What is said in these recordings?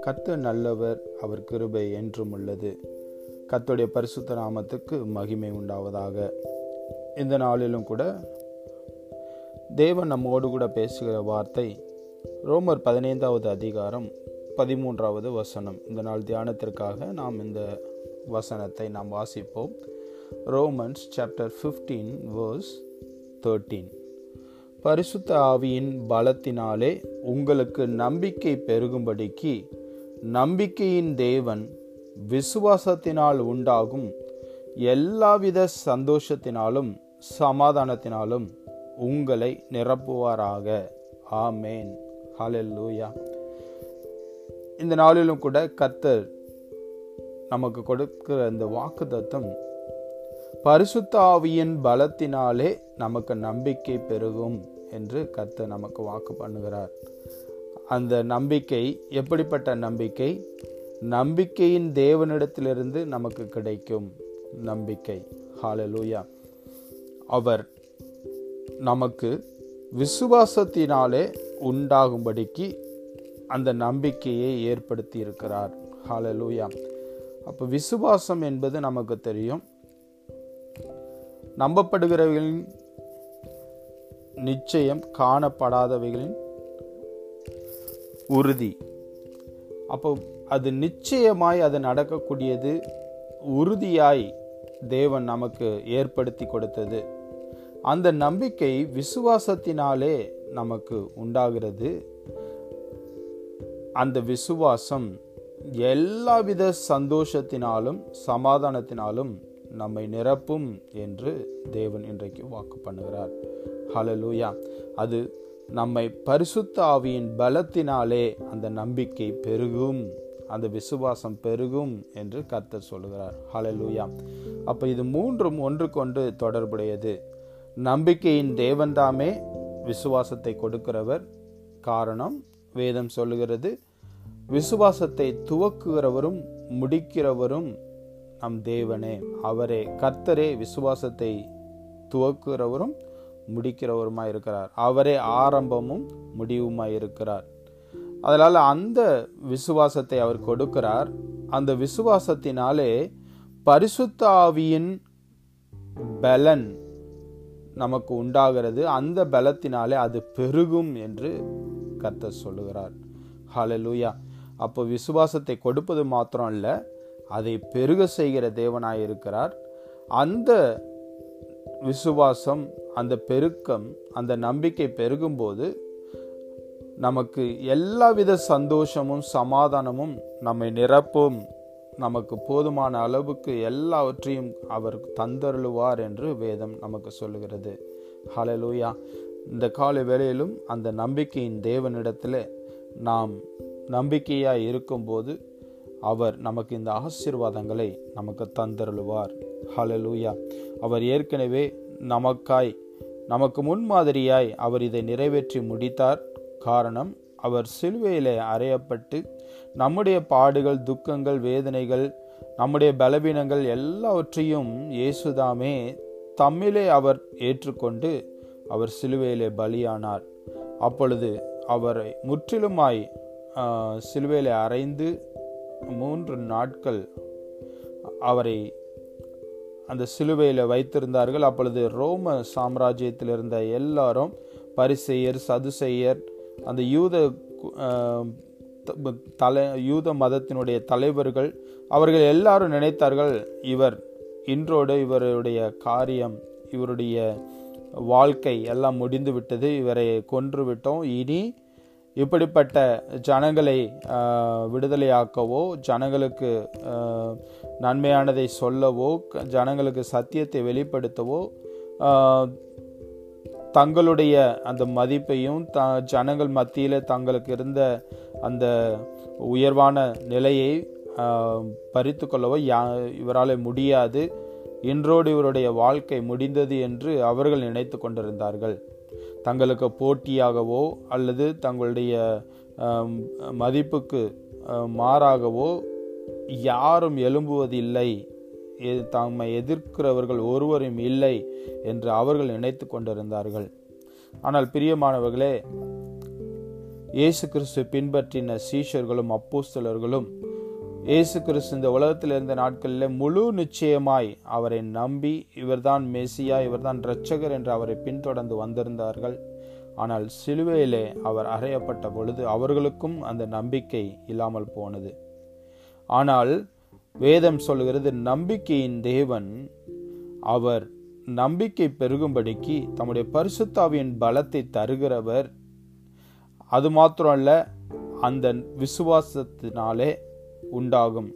கத்து நல்லவர் அவர் கிருபை என்றும் உள்ளது. கத்துடைய பரிசுத்த நாமத்துக்கு மகிமை உண்டாவதாக. இந்த நாளிலும் கூட தேவன் நம்மோடு கூட பேசுகிற வார்த்தை ரோமர் பதினைந்தாவது அதிகாரம் பதிமூன்றாவது வசனம். இந்த நாள் தியானத்திற்காக நாம் இந்த வசனத்தை நாம் வாசிப்போம். Romans chapter fifteen verse thirteen பரிசுத்த ஆவியின் பலத்தினாலே உங்களுக்கு நம்பிக்கை பெருகும்படிக்கு நம்பிக்கையின் தேவன் விசுவாசத்தினால் உண்டாகும் எல்லாவித சந்தோஷத்தினாலும் சமாதானத்தினாலும் உங்களை நிரப்புவாராக. ஆமேன். ஹலெல்லூயா இந்த நாளிலும் கூட கத்தர் நமக்கு கொடுக்கிற இந்த வாக்கு பரிசுத்த ஆவியின் பலத்தினாலே நமக்கு நம்பிக்கை பெருகும் என்று கர்த்தர் நமக்கு வாக்கு பண்ணுகிறார். அந்த நம்பிக்கை எப்படிப்பட்ட நம்பிக்கை? நம்பிக்கையின் தேவனிடத்திலிருந்து நமக்கு கிடைக்கும் நம்பிக்கை. ஹாலலூயா அவர் நமக்கு விசுவாசத்தினாலே உண்டாகும்படிக்கு அந்த நம்பிக்கையை ஏற்படுத்தி இருக்கிறார் ஹாலலூயா அப்போ விசுவாசம் என்பது நமக்கு தெரியும். நம்பப்படுகிறவர்களின் நிச்சயம் காணப்படாதவைகளின் உறுதி. அப்போ அது நிச்சயமாய் அது நடக்கக்கூடியது உறுதியாய் தேவன் நமக்கு ஏற்படுத்தி கொடுத்தது. அந்த நம்பிக்கை விசுவாசத்தினாலே நமக்கு உண்டாகிறது. அந்த விசுவாசம் எல்லாவித சந்தோஷத்தினாலும் சமாதானத்தினாலும் நம்மை நிரப்பும் என்று தேவன் இன்றைக்கு வாக்கு பண்ணுகிறார். ஹலலூயா அது நம்மை பரிசுத்த ஆவியின் பலத்தினாலே அந்த நம்பிக்கை பெருகும் அந்த விசுவாசம் பெருகும் என்று கர்த்தர் சொல்லுகிறார். ஹலலூயா அப்போ இது மூன்றும் ஒன்றுக்கொன்று தொடர்புடையது. நம்பிக்கையின் தேவன்தாமே விசுவாசத்தை கொடுக்கிறவர். காரணம் வேதம் சொல்லுகிறது விசுவாசத்தை துவக்குகிறவரும் முடிக்கிறவரும் நம் தேவனே. அவரே கர்த்தரே விசுவாசத்தை துவக்குறவரும் முடிக்கிறவருமாய் இருக்கிறார் அவரே ஆரம்பமும் முடிவுமாய் இருக்கிறார் அதனால் அந்த விசுவாசத்தை அவர் கொடுக்கிறார். அந்த விசுவாசத்தினாலே பரிசுத்தாவியின் பலன் நமக்கு உண்டாகிறது. அந்த பலத்தினாலே அது பெருகும் என்று கர்த்தர் சொல்லுகிறார். ஹலலூயா அப்போ விசுவாசத்தை கொடுப்பது மாத்திரம் இல்லை அதை பெருக செய்கிற தேவனாய் இருக்கிறார் அந்த விசுவாசம் அந்த பெருக்கம் அந்த நம்பிக்கை பெருகும்போது நமக்கு எல்லாவித சந்தோஷமும் சமாதானமும் நம்மை நிரப்பும். நமக்கு போதுமான அளவுக்கு எல்லாவற்றையும் அவர் தந்தருளுவார் என்று வேதம் நமக்கு சொல்லுகிறது. ஹலலூயா இந்த கால வேளையிலும் அந்த நம்பிக்கையின் தேவனிடத்தில் நாம் நம்பிக்கையாக இருக்கும்போது அவர் நமக்கு இந்த ஆசீர்வாதங்களை நமக்கு தந்தருளுவார். ஹலலூயா அவர் ஏற்கனவே நமக்காய் நமக்கு முன்மாதிரியாய் அவர் இதை நிறைவேற்றி முடித்தார். காரணம் அவர் சிலுவையிலே அறையப்பட்டு நம்முடைய பாடுகள் துக்கங்கள் வேதனைகள் நம்முடைய பலவீனங்கள் எல்லாவற்றையும் இயேசுதாமே தம்மிலே அவர் ஏற்றுக்கொண்டு அவர் சிலுவையிலே பலியானார். அப்பொழுது அவரை முற்றிலுமாய் சிலுவையிலே அறைந்து மூன்று நாட்கள் அவரை அந்த சிலுவையில் வைத்திருந்தார்கள். அப்பொழுது ரோம சாம்ராஜ்யத்தில் இருந்த எல்லாரும் பரிசெயர் சதுசெயர் அந்த யூத தலை யூத மதத்தினுடைய தலைவர்கள் அவர்கள் எல்லாரும் நினைத்தார்கள் இவர் இன்றோடு இவருடைய காரியம் இவருடைய வாழ்க்கை எல்லாம் முடிந்து விட்டது இவரை கொன்று விட்டோம் இனி இப்படிப்பட்ட ஜனங்களை விடுதலையாக்கவோ ஜனங்களுக்கு நன்மையானதை சொல்லவோ ஜனங்களுக்கு சத்தியத்தை வெளிப்படுத்தவோ தங்களுடைய அந்த மதிப்பையும் த ஜனங்கள் மத்தியில் தங்களுக்கு இருந்த அந்த உயர்வான நிலையை பறித்து கொள்ளவோ யா இவரால் முடியாது. இன்றோடு இவருடைய வாழ்க்கை முடிந்தது என்று அவர்கள் நினைத்து கொண்டிருந்தார்கள். தங்களுக்கு போட்டியாகவோ அல்லது தங்களுடைய மதிப்புக்கு மாறாகவோ யாரும் எழும்புவதில்லை. தம்மை எதிர்க்கிறவர்கள் ஒருவரும் இல்லை என்று அவர்கள் நினைத்து கொண்டிருந்தார்கள். ஆனால் பிரியமானவர்களே இயேசு கிறிஸ்து பின்பற்றின சீஷர்களும் அப்போஸ்தலர்களும் இயேசு கிறிஸ்து இந்த உலகத்தில் இருந்த நாட்களில் முழு நிச்சயமாய் அவரை நம்பி இவர்தான் மேசியா இவர்தான் இரட்சகர் என்று அவரை பின்தொடர்ந்து வந்திருந்தார்கள். ஆனால் சிலுவையிலே அவர் அறையப்பட்ட பொழுது அவர்களுக்கும் அந்த நம்பிக்கை இல்லாமல் போனது. ஆனால் வேதம் சொல்கிறது நம்பிக்கையின் தேவன் அவர் நம்பிக்கை பெருகும்படிக்கு தம்முடைய பரிசுத்தாவியின் பலத்தை தருகிறவர். அது மாத்திரம் அல்ல அந்த விசுவாசத்தினாலே உண்டாகும்.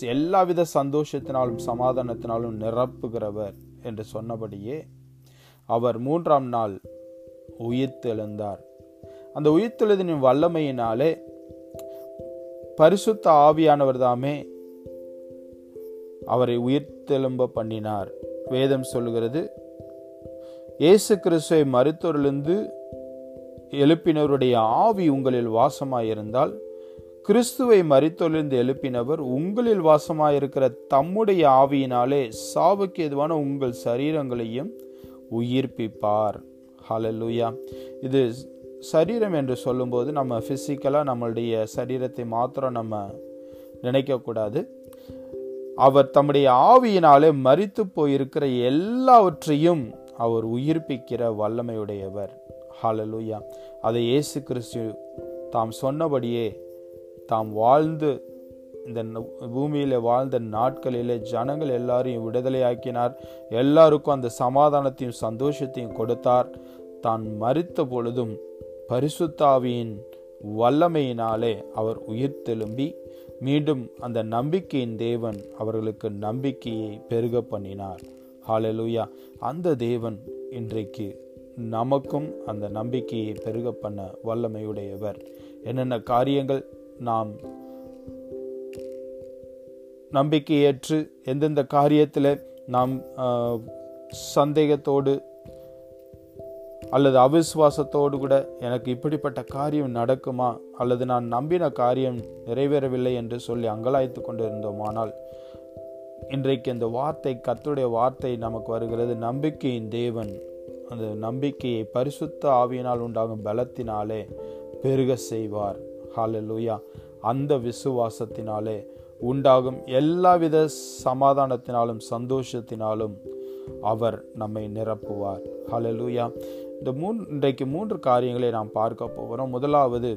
எல்லாவித சந்தோஷத்தினாலும் சமாதானத்தினாலும் நிரப்புகிறவர் என்று சொன்னபடியே அவர் மூன்றாம் நாள் உயிர்த்தெழுந்தார். அந்த உயிர்த்தெழுதின் வல்லமையினாலே பரிசுத்த ஆவியானவர் தாமே அவரை உயிர்த்தெழும்ப பண்ணினார். வேதம் சொல்லுகிறது இயேசு கிறிஸ்துவை மருத்துவரிலிருந்து எழுப்பினவருடைய ஆவி உங்களில் வாசமாயிருந்தால் கிறிஸ்துவை மறித்தொழிந்து எழுப்பினவர் உங்களில் வாசமாயிருக்கிற தம்முடைய ஆவியினாலே சாவுக்கு எதுவான உங்கள் சரீரங்களையும் உயிர்ப்பிப்பார். ஹலலுயா இது சரீரம் என்று சொல்லும்போது நம்ம ஃபிசிக்கலாக நம்மளுடைய சரீரத்தை மாத்திரம் நம்ம நினைக்கக்கூடாது. அவர் தம்முடைய ஆவியினாலே மறித்து போயிருக்கிற எல்லாவற்றையும் அவர் உயிர்ப்பிக்கிற வல்லமையுடையவர். ஹலலுயா அதை இயேசு கிறிஸ்து தாம் சொன்னபடியே தாம் வாழ்ந்து இந்த பூமியில் வாழ்ந்த நாட்களிலே ஜனங்கள் எல்லாரையும் விடுதலையாக்கினார் எல்லாருக்கும் அந்த சமாதானத்தையும் சந்தோஷத்தையும் கொடுத்தார். தான் மறித்த பொழுதும் பரிசுத்தாவியின் வல்லமையினாலே அவர் உயிர் திரும்பி மீண்டும் அந்த நம்பிக்கையின் தேவன் அவர்களுக்கு நம்பிக்கையை பெருக பண்ணினார். ஹாலலூயா அந்த தேவன் இன்றைக்கு நமக்கும் அந்த நம்பிக்கையை பெருக பண்ண வல்லமையுடையவர். என்னென்ன காரியங்கள்? நாம் நம்பிக்கையேற்று எந்தெந்த காரியத்தில் நாம் சந்தேகத்தோடு அல்லது அவிசுவாசத்தோடு கூட எனக்கு இப்படிப்பட்ட காரியம் நடக்குமா? அல்லது நான் நம்பின காரியம் நிறைவேறவில்லை என்று சொல்லி அங்கலாய்த்து கொண்டிருந்தோமானால் இன்றைக்கு இந்த வார்த்தை கத்துடைய வார்த்தை நமக்கு வருகிறது. நம்பிக்கையின் தேவன் அந்த நம்பிக்கையை பரிசுத்த ஆவியினால் உண்டாகும் பலத்தினாலே பெருக செய்வார். ஹாலலூயா அந்த விசுவாசத்தினாலே உண்டாகும் எல்லாவித சமாதானத்தினாலும் சந்தோஷத்தினாலும் அவர் நம்மை நிரப்புவார். ஹலலூயா இந்த மூன் இன்றைக்கு மூன்று காரியங்களை நாம் பார்க்க போகிறோம். முதலாவது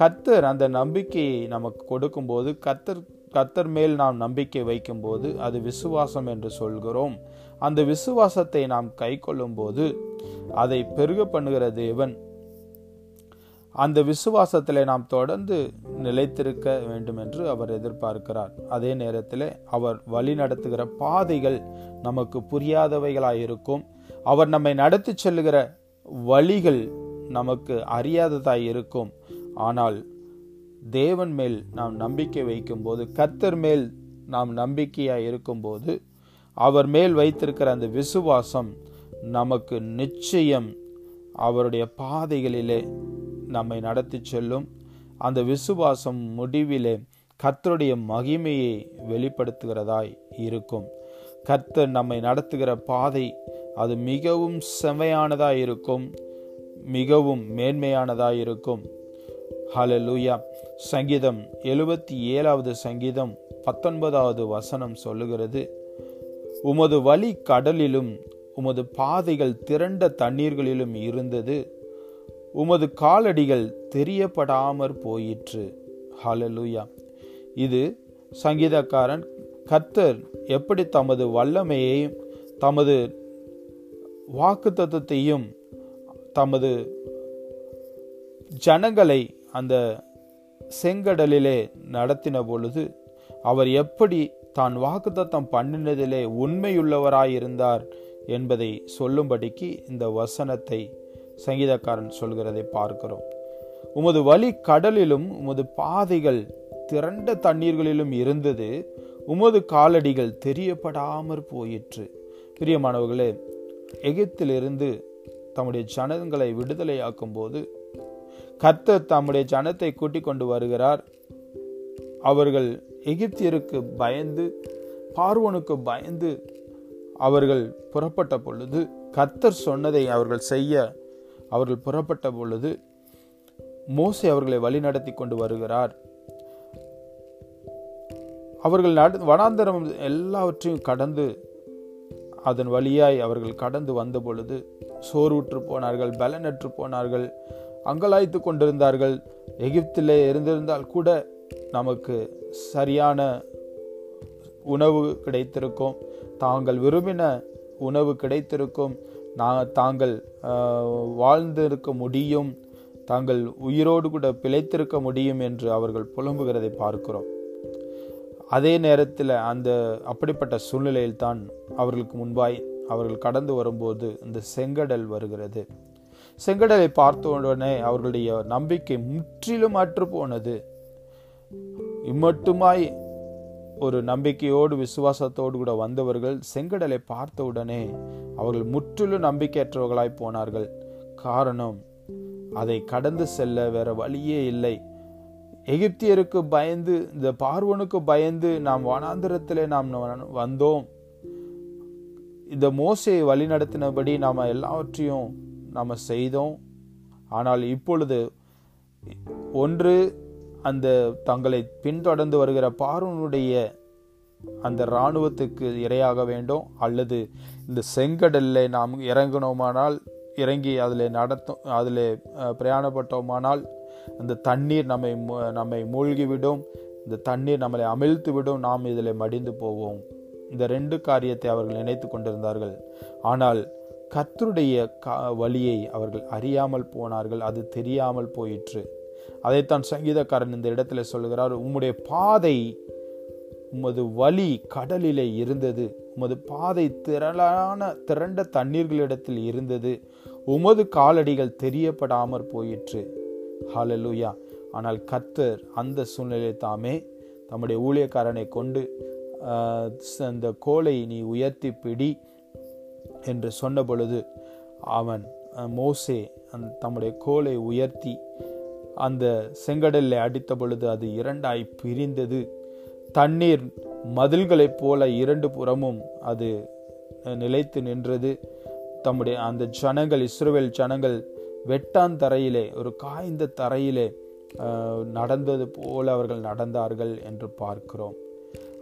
கத்தர் அந்த நம்பிக்கையை நமக்கு கொடுக்கும்போது கத்தர் கத்தர் மேல் நாம் நம்பிக்கை வைக்கும்போது அது விசுவாசம் என்று சொல்கிறோம். அந்த விசுவாசத்தை நாம் கை போது அதை பெருக பண்ணுகிற தேவன் அந்த விசுவாசத்தில் நாம் தொடர்ந்து நிலைத்திருக்க வேண்டும் என்று அவர் எதிர்பார்க்கிறார். அதே நேரத்தில் அவர் வழி நடத்துகிற பாதைகள் நமக்கு புரியாதவைகளாயிருக்கும். அவர் நம்மை நடத்தி செல்லுகிற வழிகள் நமக்கு அறியாததாய் இருக்கும் ஆனால் தேவன் மேல் நாம் நம்பிக்கை வைக்கும்போது கத்தர் மேல் நாம் நம்பிக்கையாக இருக்கும்போது அவர் மேல் வைத்திருக்கிற அந்த விசுவாசம் நமக்கு நிச்சயம் அவருடைய பாதைகளிலே நம்மை நடத்தி செல்லும். அந்த விசுவாசம் முடிவிலே கர்த்தருடைய மகிமையை வெளிப்படுத்துகிறதாய் இருக்கும். கர்த்தர் நம்மை நடத்துகிற பாதை அது மிகவும் செமையானதாக இருக்கும். மிகவும் மேன்மையானதாக இருக்கும். ஹலலூயா சங்கீதம் எழுபத்தி ஏழாவது சங்கீதம் பத்தொன்பதாவது வசனம் சொல்லுகிறது. உமது வழி கடலிலும் உமது பாதைகள் திரண்ட தண்ணீர்களிலும் இருந்தது. உமது காலடிகள் தெரியப்படாமற் போயிற்று. ஹலலூயா இது சங்கீதக்காரன் கர்த்தர் எப்படி தமது வல்லமையையும் தமது வாக்கு தத்துவத்தையும் தமது ஜனங்களை அந்த செங்கடலிலே நடத்தின பொழுது அவர் எப்படி தான் வாக்குத்தத்தம் பண்ணினதிலே உண்மையுள்ளவராயிருந்தார் என்பதை சொல்லும்படிக்கு இந்த வசனத்தை சங்கீதக்காரன் சொல்கிறதை பார்க்கிறோம். உமது வழி கடலிலும் உமது பாதைகள் திரண்ட தண்ணீர்களிலும் இருந்தது உமது காலடிகள் தெரியப்படாமற் போயிற்று. பிரியமானவர்களே எகிப்திலிருந்து தம்முடைய ஜனங்களை விடுதலையாக்கும் போது கர்த்தர் தம்முடைய ஜனத்தை கூட்டிக் கொண்டு வருகிறார். அவர்கள் எகிப்தியருக்கு பயந்து பார்வனுக்கு பயந்து அவர்கள் புறப்பட்ட பொழுது கர்த்தர் சொன்னதை அவர்கள் செய்ய அவர்கள் புறப்பட்ட பொழுது மோசை அவர்களை வழிநடத்தி கொண்டு வருகிறார். அவர்கள் நட வனாந்தரம் எல்லாவற்றையும் கடந்து அதன் வழியாய் அவர்கள் கடந்து வந்த பொழுது சோர்வுற்று போனார்கள் பலனற்று போனார்கள் அங்கலாய்த்து கொண்டிருந்தார்கள். எகிப்திலே இருந்திருந்தால் கூட நமக்கு சரியான உணவு கிடைத்திருக்கும். தாங்கள் விரும்பின உணவு கிடைத்திருக்கும் நான் தாங்கள் வாழ்ந்திருக்க முடியும் தாங்கள் உயிரோடு கூட பிழைத்திருக்க முடியும் என்று அவர்கள் புலம்புகிறதை பார்க்கிறோம். அதே நேரத்தில் அந்த அப்படிப்பட்ட சூழ்நிலையில் தான் அவர்களுக்கு முன்பாய் அவர்கள் கடந்து வரும்போது இந்த செங்கடல் வருகிறது. செங்கடலை பார்த்த உடனே அவர்களுடைய நம்பிக்கை முற்றிலும் அற்று போனது இம்மட்டுமாய் ஒரு நம்பிக்கையோடு விசுவாசத்தோடு கூட வந்தவர்கள் செங்கடலை பார்த்த உடனே அவர்கள் முற்றிலும் நம்பிக்கையற்றவர்களாய் போனார்கள். காரணம் அதை கடந்து செல்ல வேற வழியே இல்லை. எகிப்தியருக்கு பயந்து இந்த பார்வனுக்கு பயந்து நாம் வனாந்திரத்திலே நாம் வந்தோம். இந்த மோசையை வழிநடத்தினபடி நாம் எல்லாவற்றையும் நாம் செய்தோம். ஆனால் இப்பொழுது ஒன்று அந்த தங்களை பின்தொடர்ந்து வருகிற பார்வனுடைய அந்த இராணுவத்துக்கு இரையாக வேண்டும். அல்லது இந்த செங்கடலில் நாம் இறங்கினோமானால் இறங்கி அதில் நடத்தும் அதில் பிரயாணப்பட்டோமானால் அந்த தண்ணீர் நம்மை நம்மை மூழ்கிவிடும். இந்த தண்ணீர் நம்மளை அமிழ்த்து விடும் நாம் இதில் மடிந்து போவோம். இந்த ரெண்டு காரியத்தை அவர்கள் நினைத்து கொண்டிருந்தார்கள். ஆனால் கத்தருடைய வழியை அவர்கள் அறியாமல் போனார்கள். அது தெரியாமல் போயிற்று. அதைத்தான் சங்கீதக்காரன் இந்த இடத்துல சொல்லுகிறார் உம்முடைய பாதை உமது வழி கடலிலே இருந்தது. உமது பாதை திரளான திரண்ட தண்ணீர்களிடத்தில் இருந்தது. உமது காலடிகள் தெரியப்படாமற் போயிற்று. ஹாலலூயா ஆனால் கத்தர் அந்த சூழ்நிலை தாமே தம்முடைய ஊழியக்காரனை கொண்டு அந்த கோலை நீ உயர்த்தி பிடி என்று சொன்ன பொழுது அவன் மோசே அந் தம்முடைய கோலை உயர்த்தி அந்த செங்கடலில் அடித்த பொழுது அது இரண்டாய் பிரிந்தது. தண்ணீர் மதில்களைப் போல இரண்டு புறமும் அது நிலைத்து நின்றது. தம்முடைய அந்த ஜனங்கள் இஸ்ரோவேல் ஜனங்கள் வெட்டான் தரையிலே ஒரு காய்ந்த தரையிலே நடந்தது போல அவர்கள் நடந்தார்கள் என்று பார்க்கிறோம்.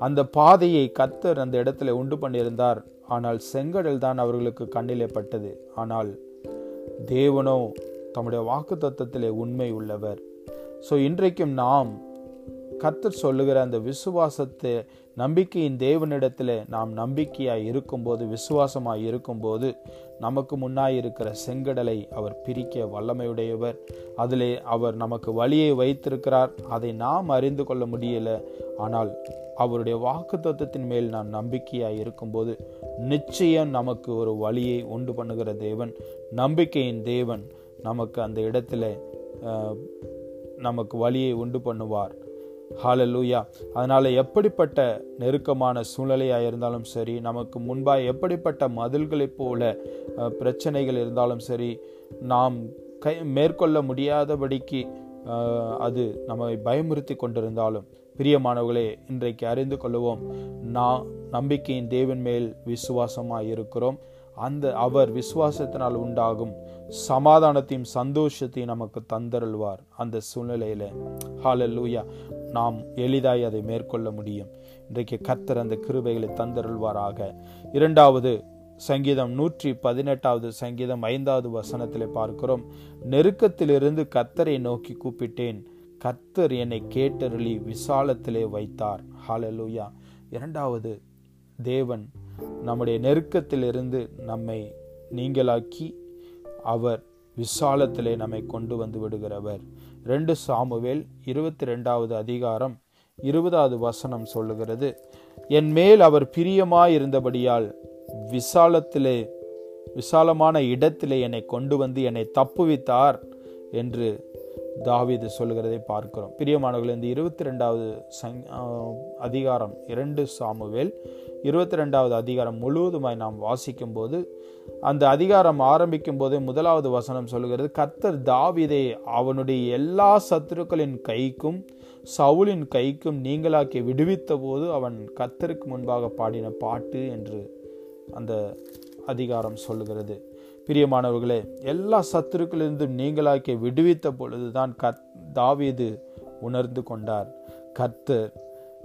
அந்த பாதையை கத்தர் அந்த இடத்துல உண்டு பண்ணியிருந்தார். ஆனால் செங்கடல் தான் அவர்களுக்கு கண்ணிலே பட்டது. ஆனால் தேவனோ தம்முடைய வாக்கு தத்துவத்திலே உண்மை உள்ளவர் ஸோ இன்றைக்கும் நாம் கத்தர் சொல்லுகிற அந்த விசுவாசத்தை நம்பிக்கையின் தேவனிடத்தில் நாம் நம்பிக்கையாக இருக்கும்போது விசுவாசமாக இருக்கும்போது நமக்கு முன்னாய் இருக்கிற செங்கடலை அவர் பிரிக்க வல்லமையுடையவர். அதிலே அவர் நமக்கு வழியை வைத்திருக்கிறார். அதை நாம் அறிந்து கொள்ள முடியல. ஆனால் அவருடைய வாக்கு தத்துவத்தின் மேல் நாம் நம்பிக்கையாக இருக்கும்போது நிச்சயம் நமக்கு ஒரு வழியை உண்டு பண்ணுகிற தேவன் நம்பிக்கையின் தேவன் நமக்கு அந்த இடத்துல நமக்கு வழியை உண்டு பண்ணுவார். ஹாலலூயா அதனால் எப்படிப்பட்ட நெருக்கமான சூழ்நிலையாக இருந்தாலும் சரி நமக்கு முன்பாக எப்படிப்பட்ட மதில்களைப் போல பிரச்சனைகள் இருந்தாலும் சரி நாம் கை மேற்கொள்ள முடியாதபடிக்கு அது நம்மை பயமுறுத்தி கொண்டிருந்தாலும் பிரியமானவர்களே இன்றைக்கு அறிந்து கொள்ளுவோம் நான் நம்பிக்கையின் தேவன் மேல் விசுவாசமாக இருக்கிறோம் அந்த அவர் விசுவாசத்தினால் உண்டாகும் சமாதானத்தையும் சந்தோஷத்தையும் நமக்கு தந்தருள்வார் அந்த சூழ்நிலையில. ஹாலல்லூயா நாம் எளிதாய் அதை மேற்கொள்ள முடியும். இன்றைக்கு கத்தர் அந்த கிருபைகளை தந்தருள்வாராக. இரண்டாவது சங்கீதம் நூற்றி பதினெட்டாவது சங்கீதம் ஐந்தாவது வசனத்தில் பார்க்கிறோம். நெருக்கத்திலிருந்து கத்தரை நோக்கி கூப்பிட்டேன். கத்தர் என்னை கேட்டருளி விசாலத்திலே வைத்தார். ஹாலலூயா இரண்டாவது தேவன் நம்முடைய நெருக்கத்திலிருந்து நம்மை நீங்களாக்கி அவர் விசாலத்திலே நம்மை கொண்டு வந்து விடுகிறவர். ரெண்டு சாமுவேல் இருபத்தி ரெண்டாவது அதிகாரம் இருபதாவது வசனம் சொல்லுகிறது. என் மேல் அவர் பிரியமாயிருந்தபடியால் விசாலத்திலே விசாலமான இடத்திலே என்னை கொண்டு வந்து என்னை தப்புவித்தார் என்று தாவிது சொல்லுகிறதை பார்க்கிறோம். பிரியமானவர்கள் இந்த இருபத்தி ரெண்டாவது சங் அதிகாரம் இரண்டு சாமுவேல் இருபத்தி ரெண்டாவது அதிகாரம் முழுவதுமாய் நாம் வாசிக்கும் போது அந்த அதிகாரம் ஆரம்பிக்கும் போது முதலாவது வசனம் சொல்லுகிறது கர்த்தர் தாவிதை அவனுடைய எல்லா சத்துருக்களின் கைக்கும் சவுலின் கைக்கும் நீங்களாக்கி விடுவித்த போது அவன் கர்த்தருக்கு முன்பாக பாடின பாட்டு என்று அந்த அதிகாரம் சொல்லுகிறது. பிரியமானவர்களே எல்லா சத்துருக்களிலிருந்தும் நீங்களாக்கி விடுவித்த பொழுதுதான் கத் தாவீது உணர்ந்து கொண்டார். கர்த்தர்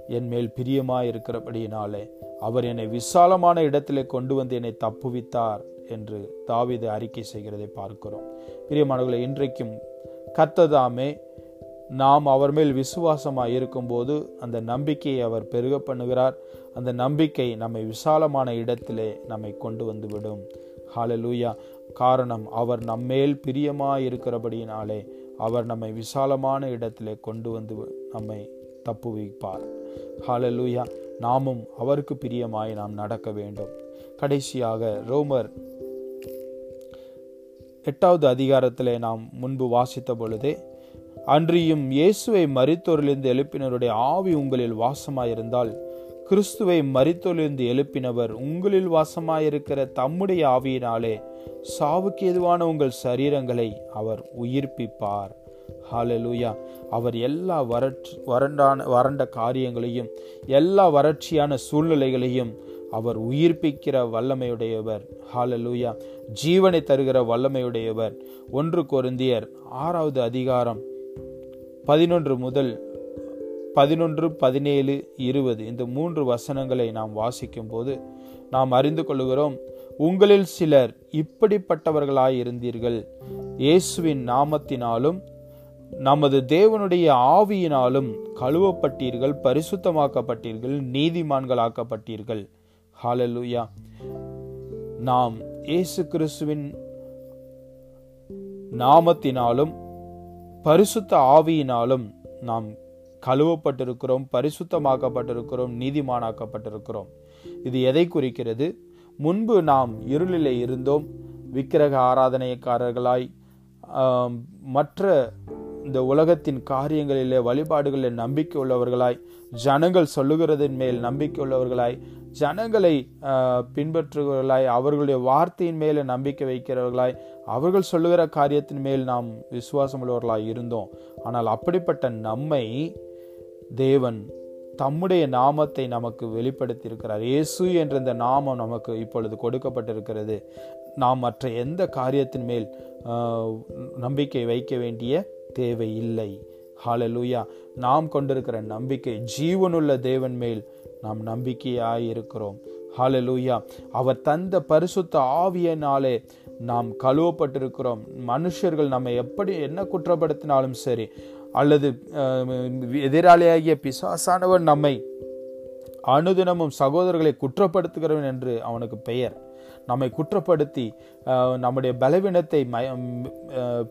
என் மேல் பிரியமாய் இருக்கிறபடியினாலே அவர் என்னை விசாலமான இடத்திலே கொண்டு வந்து என்னை தப்புவித்தார் என்று தாவீது அறிக்கை செய்கிறதை பார்க்கிறோம். பிரியமானவர்களை இன்றைக்கும் கத்ததாமே நாம் அவர் மேல் விசுவாசமாக இருக்கும்போது அந்த நம்பிக்கையை அவர் பெருக பண்ணுகிறார். அந்த நம்பிக்கை நம்மை விசாலமான இடத்திலே நம்மை கொண்டு வந்து விடும். ஹாலலூயா காரணம் அவர் நம்மேல் பிரியமாக இருக்கிறபடியினாலே அவர் நம்மை விசாலமான இடத்திலே கொண்டு வந்து நம்மை தப்புவிப்பார். ஹாலலூயா நாமும் அவருக்கு பிரியமாய் நாம் நடக்க வேண்டும். கடைசியாக ரோமர் எட்டாவது அதிகாரத்திலே நாம் முன்பு வாசித்த பொழுதே அன்றியும் இயேசுவை மரித்தோரிலிருந்து எழுப்பினருடைய ஆவி உங்களில் வாசமாயிருந்தால் கிறிஸ்துவை மறித்தொழிந்து எழுப்பினவர் உங்களில் வாசமாயிருக்கிற தம்முடைய ஆவியினாலே சாவுக்கு எதுவான உங்கள் சரீரங்களை அவர் உயிர்ப்பிப்பார். ஹாலலூயா அவர் எல்லா வறட்சி வறண்டான வறண்ட காரியங்களையும் எல்லா வறட்சியான சூழ்நிலைகளையும் அவர் உயிர்ப்பிக்கிற வல்லமையுடையவர். ஹாலலூயா ஜீவனை தருகிற வல்லமையுடையவர். ஒன்று கொருந்தியர் ஆறாவது அதிகாரம் பதினொன்று முதல் பதினொன்று பதினேழு இருபது. இந்த மூன்று வசனங்களை நாம் வாசிக்கும் போது நாம் அறிந்து கொள்கிறோம் உங்களில் சிலர் இப்படிப்பட்டவர்களாய் இருந்தீர்கள் இயேசுவின் நாமத்தினாலும் நமது தேவனுடைய ஆவியினாலும் கழுவப்பட்டீர்கள் பரிசுத்தமாக்கப்பட்டீர்கள் நீதிமான்களாக்கப்பட்டீர்கள். ஹாலலுயா நாம் இயேசு கிறிஸ்துவின் நாமத்தினாலும் பரிசுத்த ஆவியினாலும் நாம் கழுவப்பட்டிருக்கிறோம் பரிசுத்தமாக்கப்பட்டிருக்கிறோம் நீதிமானாக்கப்பட்டிருக்கிறோம். இது எதை குறிக்கிறது? முன்பு நாம் இருளிலே இருந்தோம் விக்கிரக ஆராதனைக்காரர்களாய் மற்ற இந்த உலகத்தின் காரியங்களிலே வழிபாடுகளில் நம்பிக்கை உள்ளவர்களாய் ஜனங்கள் சொல்லுகிறதின் மேல் நம்பிக்கை உள்ளவர்களாய் ஜனங்களை பின்பற்றுகிறவர்களாய் அவர்களுடைய வார்த்தையின் மேலே நம்பிக்கை வைக்கிறவர்களாய் அவர்கள் சொல்லுகிற காரியத்தின் மேல் நாம் விசுவாசம் உள்ளவர்களாய் இருந்தோம். ஆனால் அப்படிப்பட்ட நம்மை தேவன் தம்முடைய நாமத்தை நமக்கு வெளிப்படுத்தியிருக்கிறார். இயேசு என்ற இந்த நாமம் நமக்கு இப்பொழுது கொடுக்கப்பட்டிருக்கிறது. நாம் மற்ற எந்த காரியத்தின் மேல் நம்பிக்கை வைக்க வேண்டிய தேவை இல்லை ஹalleluya. நாம் கொண்டிருக்கிற நம்பிக்கை ஜீவனுள்ள தேவன் மேல் நாம் நம்பிக்கையாயிருக்கிறோம். இருக்கிறோம் அவர் தந்த பரிசுத்த ஆவியனாலே நாம் கழுவப்பட்டிருக்கிறோம். மனுஷர்கள் நம்மை எப்படி என்ன குற்றப்படுத்தினாலும் சரி அல்லது எதிராளியாகிய பிசாசானவன் நம்மை அனுதினமும் சகோதரர்களை குற்றப்படுத்துகிறவன் என்று அவனுக்கு பெயர். நம்மை குற்றப்படுத்தி நம்முடைய பலவீனத்தை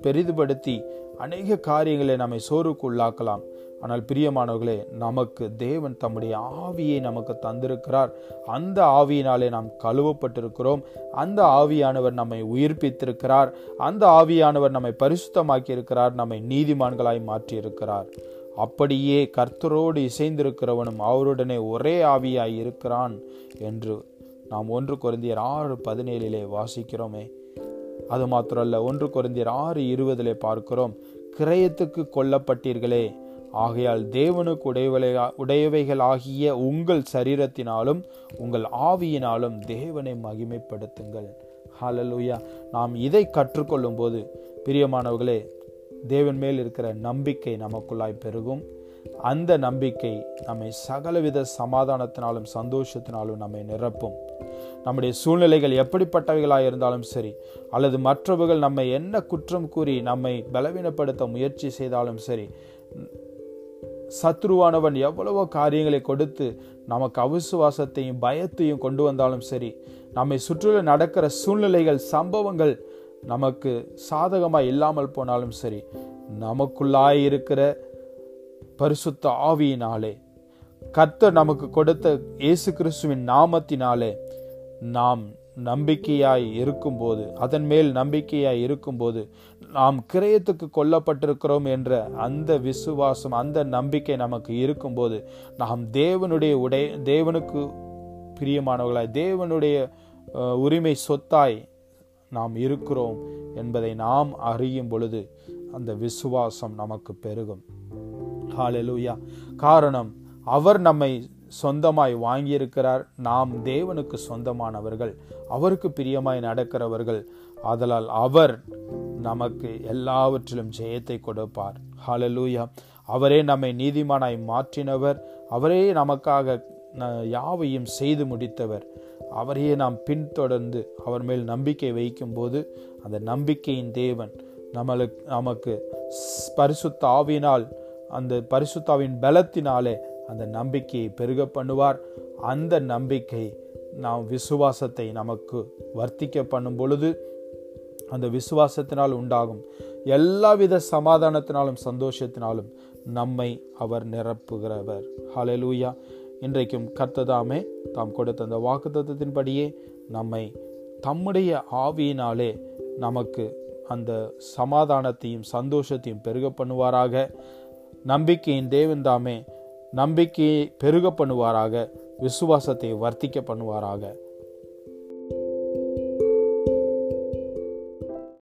பெரிதுபடுத்தி அநேக காரியங்களை நம்மை சோறுக்கு உள்ளாக்கலாம் ஆனால் பிரியமானவர்களே நமக்கு தேவன் தம்முடைய ஆவியை நமக்கு தந்திருக்கிறார். அந்த ஆவியினாலே நாம் கழுவப்பட்டிருக்கிறோம். அந்த ஆவியானவர் நம்மை உயிர்ப்பித்திருக்கிறார். அந்த ஆவியானவர் நம்மை பரிசுத்தமாக்கி இருக்கிறார் நம்மை நீதிமான்களாய் மாற்றியிருக்கிறார். அப்படியே கர்த்தரோடு இசைந்திருக்கிறவனும் அவருடனே ஒரே ஆவியாய் இருக்கிறான் என்று நாம் ஒன்று குறைந்தியர் ஆறு பதினேழிலே வாசிக்கிறோமே. அது மாத்திரல்ல ஒன்று குறைந்தியர் ஆறு இருபதிலே பார்க்கிறோம் கிரயத்துக்கு கொல்லப்பட்டீர்களே. ஆகையால் தேவனுக்கு உடையவளை உடையவைகளாகிய உங்கள் சரீரத்தினாலும் உங்கள் ஆவியினாலும் தேவனை மகிமைப்படுத்துங்கள். ஹலலூயா நாம் இதை கற்றுக்கொள்ளும் போது பிரியமானவர்களே தேவன் மேல் இருக்கிற நம்பிக்கை நமக்குள்ளாய் பெருகும். அந்த நம்பிக்கை நம்மை சகலவித சமாதானத்தினாலும் சந்தோஷத்தினாலும் நம்மை நிரப்பும். நம்முடைய சூழ்நிலைகள் எப்படிப்பட்டவைகளாக இருந்தாலும் சரி அல்லது மற்றவர்கள் நம்மை என்ன குற்றம் கூறி நம்மை பலவீனப்படுத்த முயற்சி செய்தாலும் சரி சத்ருவானவன் எவ்வளவோ காரியங்களை கொடுத்து நமக்கு அவிசுவாசத்தையும் பயத்தையும் கொண்டு வந்தாலும் சரி நம்மை சுற்றிலும் நடக்கிற சூழ்நிலைகள் சம்பவங்கள் நமக்கு சாதகமாக இல்லாமல் போனாலும் சரி நமக்குள்ளாய் இருக்கிற பரிசுத்த ஆவியினாலே. கர்த்தர் நமக்கு கொடுத்த இயேசு கிறிஸ்துவின் நாமத்தினாலே நாம் நம்பிக்கையாய் இருக்கும்போது அதன் மேல் நம்பிக்கையாய் இருக்கும்போது நாம் கிரயத்துக்கு கொல்லப்பட்டிருக்கிறோம் என்ற அந்த விசுவாசம் அந்த நம்பிக்கை நமக்கு இருக்கும்போது நாம் தேவனுடைய உடைய தேவனுக்கு பிரியமானவர்களாய் தேவனுடைய உரிமை சொத்தாய் நாம் இருக்கிறோம் என்பதை நாம் அறியும் பொழுது அந்த விசுவாசம் நமக்கு பெருகும். ஹாலெலூயா காரணம் அவர் நம்மை சொந்தமாய் வாங்கியிருக்கிறார். நாம் தேவனுக்கு சொந்தமானவர்கள் அவருக்கு பிரியமாய் நடக்கிறவர்கள். ஆதலால் அவர் நமக்கு எல்லாவற்றிலும் ஜெயத்தை கொடுப்பார். ஹாலலூயா அவரே நம்மை நீதிமானாய் மாற்றினவர். அவரே நமக்காக யாவையும் செய்து முடித்தவர். அவரையே நாம் பின்தொடர்ந்து அவர் மேல் நம்பிக்கை வைக்கும்போது அந்த நம்பிக்கையின் தேவன் நம்மளுக்கு நமக்கு பரிசுத்த ஆவினால் அந்த பரிசுத்தாவின் பலத்தினாலே அந்த நம்பிக்கையை பெருக பண்ணுவார். அந்த நம்பிக்கை நாம் விசுவாசத்தை நமக்கு வர்த்திக்க பண்ணும் பொழுது அந்த விசுவாசத்தினால் உண்டாகும் எல்லாவித சமாதானத்தினாலும் சந்தோஷத்தினாலும் நம்மை அவர் நிரப்புகிறவர். ஹலலூயா இன்றைக்கும் கர்த்ததாமே தாம் கொடுத்த அந்த வாக்குத்தத்தின்படியே நம்மை தம்முடைய ஆவியினாலே நமக்கு அந்த சமாதானத்தையும் சந்தோஷத்தையும் பெருக பண்ணுவாராக. நம்பிக்கையின் தேவன் தாமே. நம்பிக்கையை பெருக பண்ணுவாராக. விசுவாசத்தை வர்த்திக்க பண்ணுவாராக.